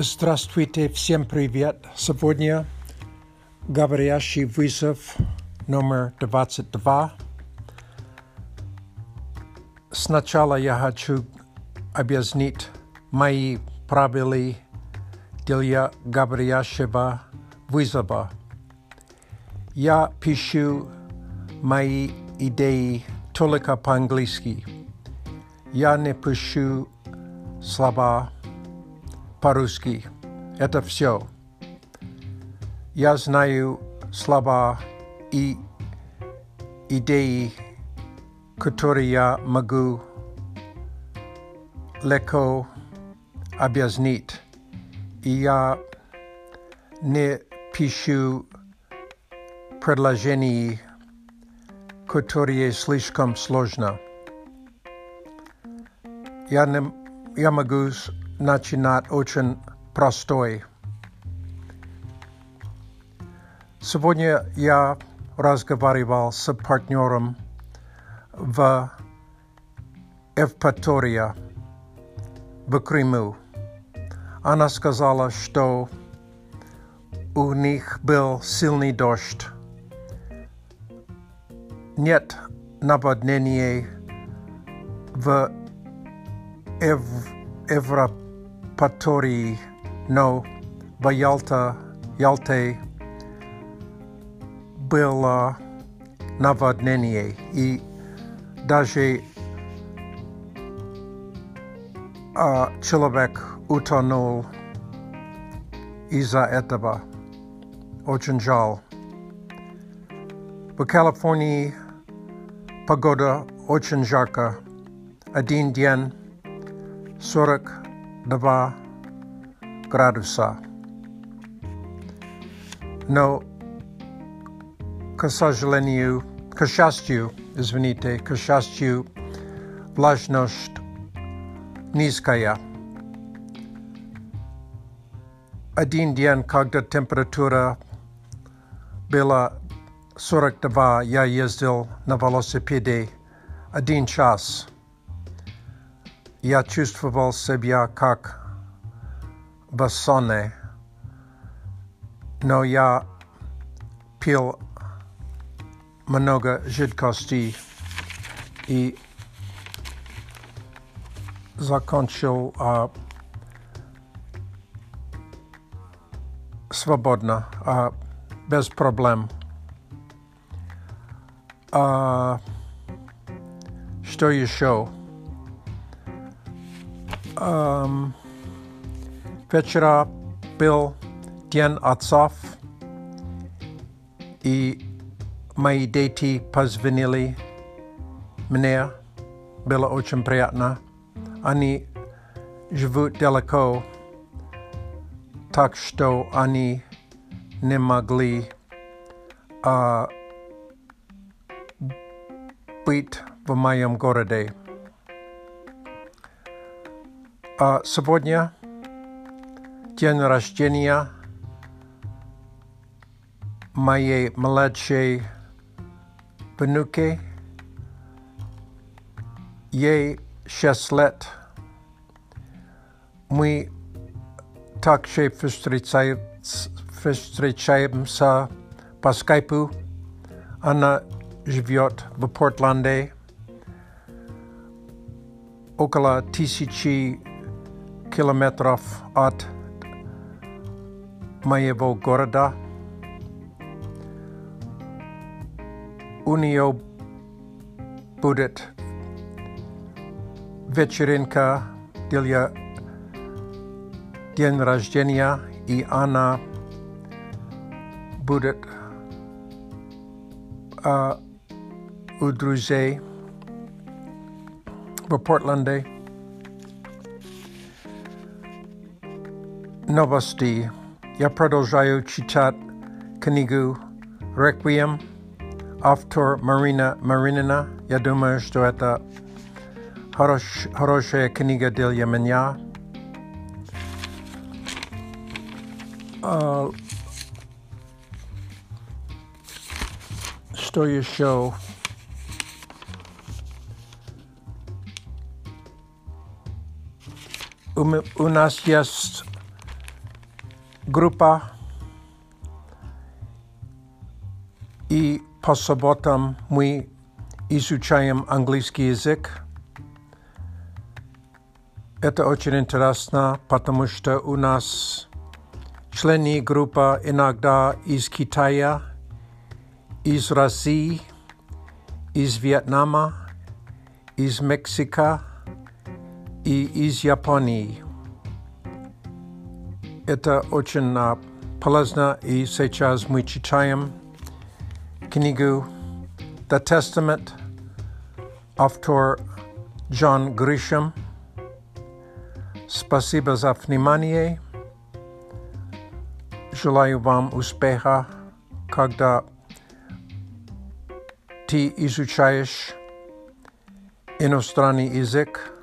Здравствуйте, всем привет! Сегодня говорящий вызов номер 22. Сначала я хочу объяснить мои правила для говорящего вызова. Я пишу мои идеи только по-английски. Я не пишу слова по-русски. Это все. Я знаю слова и идеи, которые я могу легко объяснить. И я не пишу предложений, которые слишком сложно. Я, не, я могу Начинает очень простой. Сегодня я разговаривал с партнером в Евпатория в Крыму. Она сказала, что у них был сильный дождь. Нет наводнений в Ев... Европе. Patori, но в Ялта, Ялте было наводнение, и даже а, человек утонул из-за этого. Очень жал. В Калифорнии погода очень жарко. Один день 40 Dwa, gradusa. No, kasajleniu, kasastiu, izvinite, kasastiu, vlažnost, niskaya. Один день, когда температура была 42, я ездил на a один час. я чувствовал себя как бассоне, но я пил много жидкости и закончил а, свободно, а, без проблем. А, что еще? um, ehm, Petra Pil Tien Atsov i mají děti pozvinili mne, bylo očem přijatná. Ani živu daleko, tak što ani nemagli a uh, být v mojem городе. A sobotnia, dzień rozdzienia mojej młodszej wnuki. Jej 6 lat. My tak się wstrzycajmy się po Skype'u. Ona żyje w Portlandie. Około 1000 kilometrov od моего города. У нее будет вечеринка для день рождения, и она будет uh, у друзей в Портланде. Nowosti. Ja продолжаю читать книгу Requiem, автор Марина Маринина. Я думаю, что это хорош, хорошая книга для меня. Uh, что еще? У, у нас есть grupa i po sobotam my izuczajem angielski język. To bardzo interesujące, ponieważ u nas členy grupa inakda z Kitaja, z Rosji, z Wietnamu, z Meksyka i z Japonii. Это очень а, полезно, и сейчас мы читаем книгу «The Testament», автор Джон Гришем. Спасибо за внимание. Желаю вам успеха, когда ты изучаешь иностранный язык.